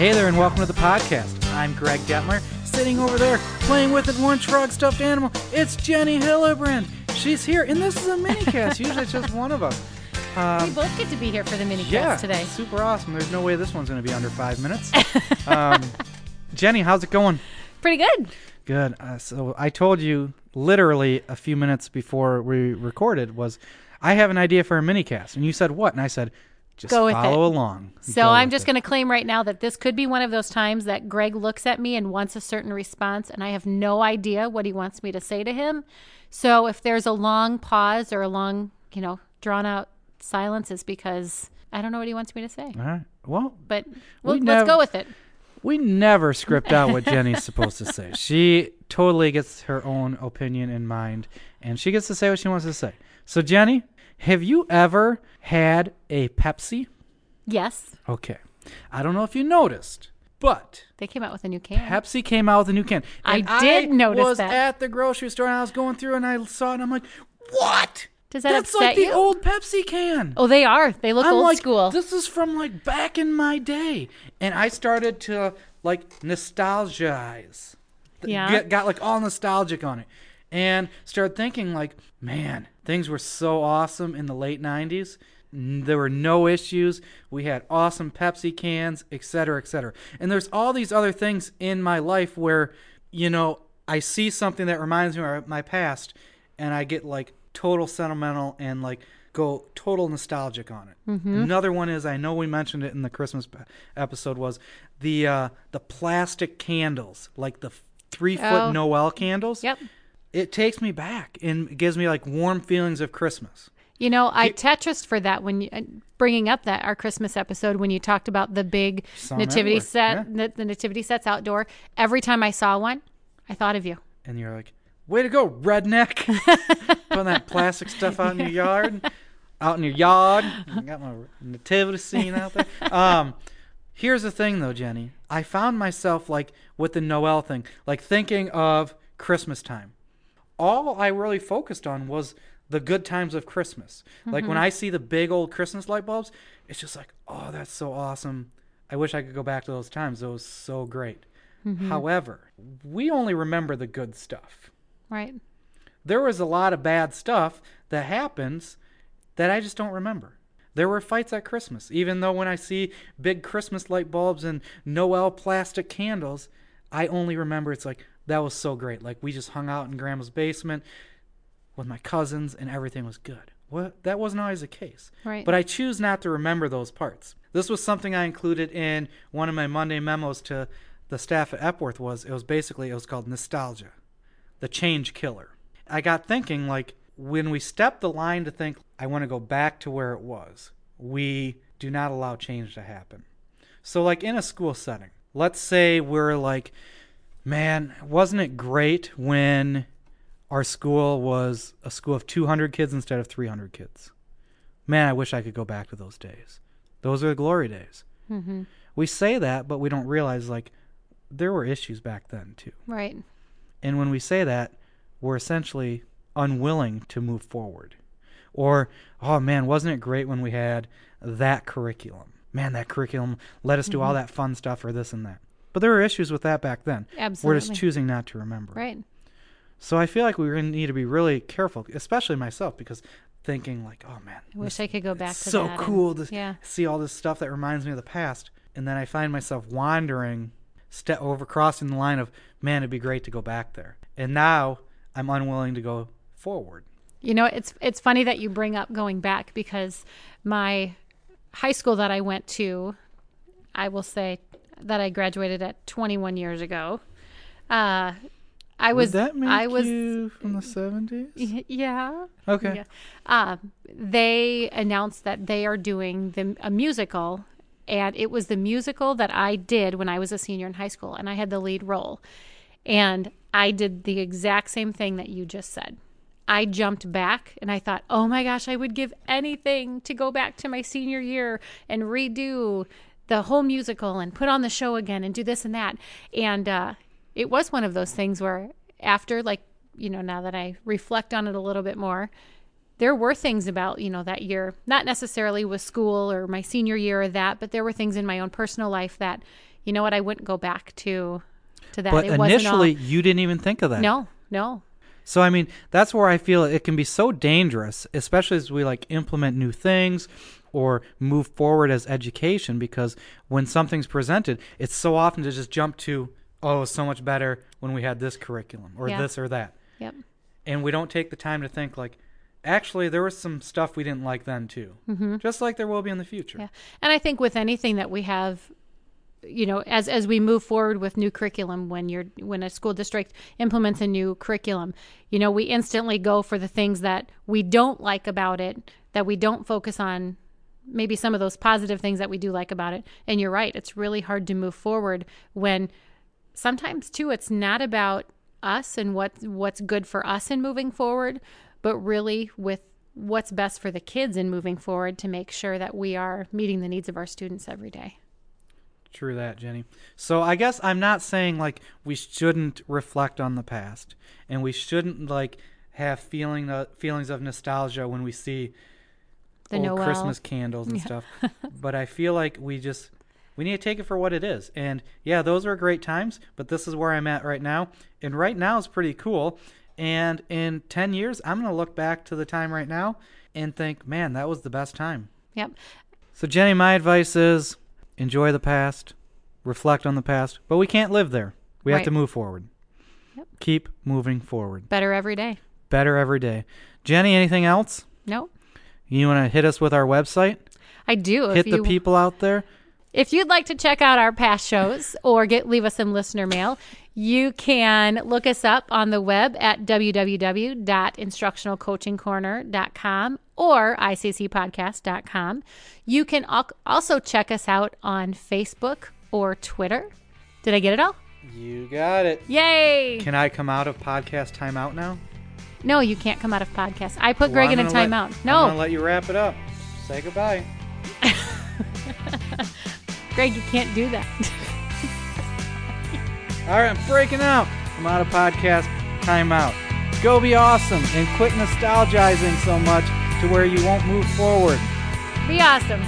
Hey there, and welcome to the podcast. I'm Greg Detmer. Sitting over there playing with an orange frog stuffed animal, it's Jenny Hillebrand. She's here, and this is a mini cast. Usually it's just one of us. we both get to be here for the mini Yeah, cast today. super awesome. There's no way this one's going to be under five minutes. um, Jenny, how's it going? Pretty good. Good. Uh, so I told you literally a few minutes before we recorded was I have an idea for a mini cast, and you said what? And I said just Go with follow it. along. So Go I'm just going to claim right now that this could be one of those times that Greg looks at me and wants a certain response, and I have no idea what he wants me to say to him. So if there's a long pause or a long, you know, drawn out silence, it's because I don't know what he wants me to say. All right. Well, But well, We let's go with it. We never script out what Jenny's supposed to say. She totally gets her own opinion in mind, and she gets to say what she wants to say. So, Jenny, have you ever had a Pepsi? Yes, Okay. I don't know if you noticed, but they came out with a new can. Pepsi came out with a new can. I And did notice It was that. at the grocery store and I was going through and I saw it and I'm like, what? Does that That's upset like the you? old Pepsi can. oh, they are. They look I'm old like, school. This is from like back in my day, and I started to like nostalgize. Th- Yeah. Get, got like all nostalgic on it, and started thinking like, man, things were so awesome in the late '90s. There were no issues. We had awesome Pepsi cans, etc., cetera, et cetera. And there's all these other things in my life where, you know, I see something that reminds me of my past, and I get like total sentimental and like go total nostalgic on it. Mm-hmm. Another one is I know we mentioned it in the Christmas episode was the uh, the plastic candles, like the three foot Oh. Noel candles. yep. It takes me back and gives me like warm feelings of Christmas. You know, I Tetris for that when you uh, bringing up that our Christmas episode when you talked about the big Saw nativity everywhere, set, the, the nativity sets outdoor. Every time I saw one, I thought of you. and you're like, "Way to go, redneck!" Putting that plastic stuff out in your yard, out in your yard. I got my nativity scene out there. Um, here's the thing, though, Jenny. I found myself like with the Noel thing, like thinking of Christmas time. All I really focused on was the good times of Christmas. Like when mm-hmm. I see the big old Christmas light bulbs, it's just like, oh, that's so awesome. I wish I could go back to those times. It was so great. Mm-hmm. However, we only remember the good stuff. Right. There was a lot of bad stuff that happens that I just don't remember. There were fights at Christmas, even though when I see big Christmas light bulbs and Noel plastic candles, I only remember it's like, that was so great. Like, we just hung out in grandma's basement with my cousins and everything was good. What? That wasn't always the case. Right. But I choose not to remember those parts. This was something I included in one of my Monday memos to the staff at Epworth was it was basically it was called nostalgia, the change killer. I got thinking like when we step the line to think I want to go back to where it was, we do not allow change to happen. So like in a school setting, let's say we're like, man, wasn't it great when our school was a school of 200 kids instead of 300 kids? Man, I wish I could go back to those days. Those are the glory days. Mm-hmm. We say that, but we don't realize like there were issues back then too. Right. And when we say that, we're essentially unwilling to move forward. Or, oh man, wasn't it great when we had that curriculum? Man, that curriculum let us do all that fun stuff or this and that. But there were issues with that back then. Absolutely. We're just choosing not to remember. Right. So I feel like we need to be really careful, especially myself, because thinking like, oh man, I wish I could go back to so that and- cool to yeah. see all this stuff that reminds me of the past, and then I find myself wandering, step over crossing the line of, man, it'd be great to go back there, and now I'm unwilling to go forward. You know, it's it's funny that you bring up going back because my high school that I went to, I will say that I graduated at 21 years ago. Uh, I was Would that make I was you from the seventies? yeah. Okay. Yeah. Uh, they announced that they are doing the, a musical, and it was the musical that I did when I was a senior in high school, and I had the lead role. And I did the exact same thing that you just said. I jumped back and I thought, oh my gosh, I would give anything to go back to my senior year and redo the whole musical and put on the show again and do this and that. And uh, it was one of those things where, after, like, you know, now that I reflect on it a little bit more, there were things about, you know, that year, not necessarily with school or my senior year or that, but there were things in my own personal life that, you know what, I wouldn't go back to to that. But it wasn't all- initially, you didn't even think of that. no, no. So I mean, that's where I feel it can be so dangerous, especially as we like implement new things or move forward as education because when something's presented, it's so often to just jump to, oh, it was so much better when we had this curriculum or Yeah. this or that. Yep. And we don't take the time to think like actually there was some stuff we didn't like then too. Mm-hmm. Just like there will be in the future. Yeah. And I think with anything that we have you know as as we move forward with new curriculum when you're when a school district implements a new curriculum you know we instantly go for the things that we don't like about it that we don't focus on maybe some of those positive things that we do like about it. And you're right it's really hard to move forward when sometimes too it's not about us and what what's good for us in moving forward but really with what's best for the kids in moving forward to make sure that we are meeting the needs of our students every day True that, Jenny. So I guess I'm not saying like we shouldn't reflect on the past and we shouldn't like have feeling uh, feelings of nostalgia when we see the old Noel. Christmas candles and stuff. but I feel like we just we need to take it for what it is. And yeah, those are great times, but this is where I'm at right now. And right now is pretty cool. And in 10 years, I'm going to look back to the time right now and think, "Man, that was the best time." Yep. So Jenny, my advice is enjoy the past, reflect on the past, but we can't live there. We have Right. to move forward. Yep. Keep moving forward. Better every day. Better every day. Jenny, anything else? Nope. You want to hit us with our website? I do. hit if the you, people out there? If you'd like to check out our past shows or get leave us some listener mail, you can look us up on the web at www.instructionalcoachingcorner.com or iccpodcast.com. You can also check us out on Facebook or Twitter. Did I get it all? You got it. Yay! Can I come out of podcast timeout now? No, you can't come out of podcast. I put Well, Greg in a gonna let- timeout. I'm going to let you wrap it up. Say goodbye. Greg, you can't do that. All right, I'm breaking out. I'm out of podcast timeout. Go be awesome and quit nostalgizing so much to where you won't move forward. Be awesome.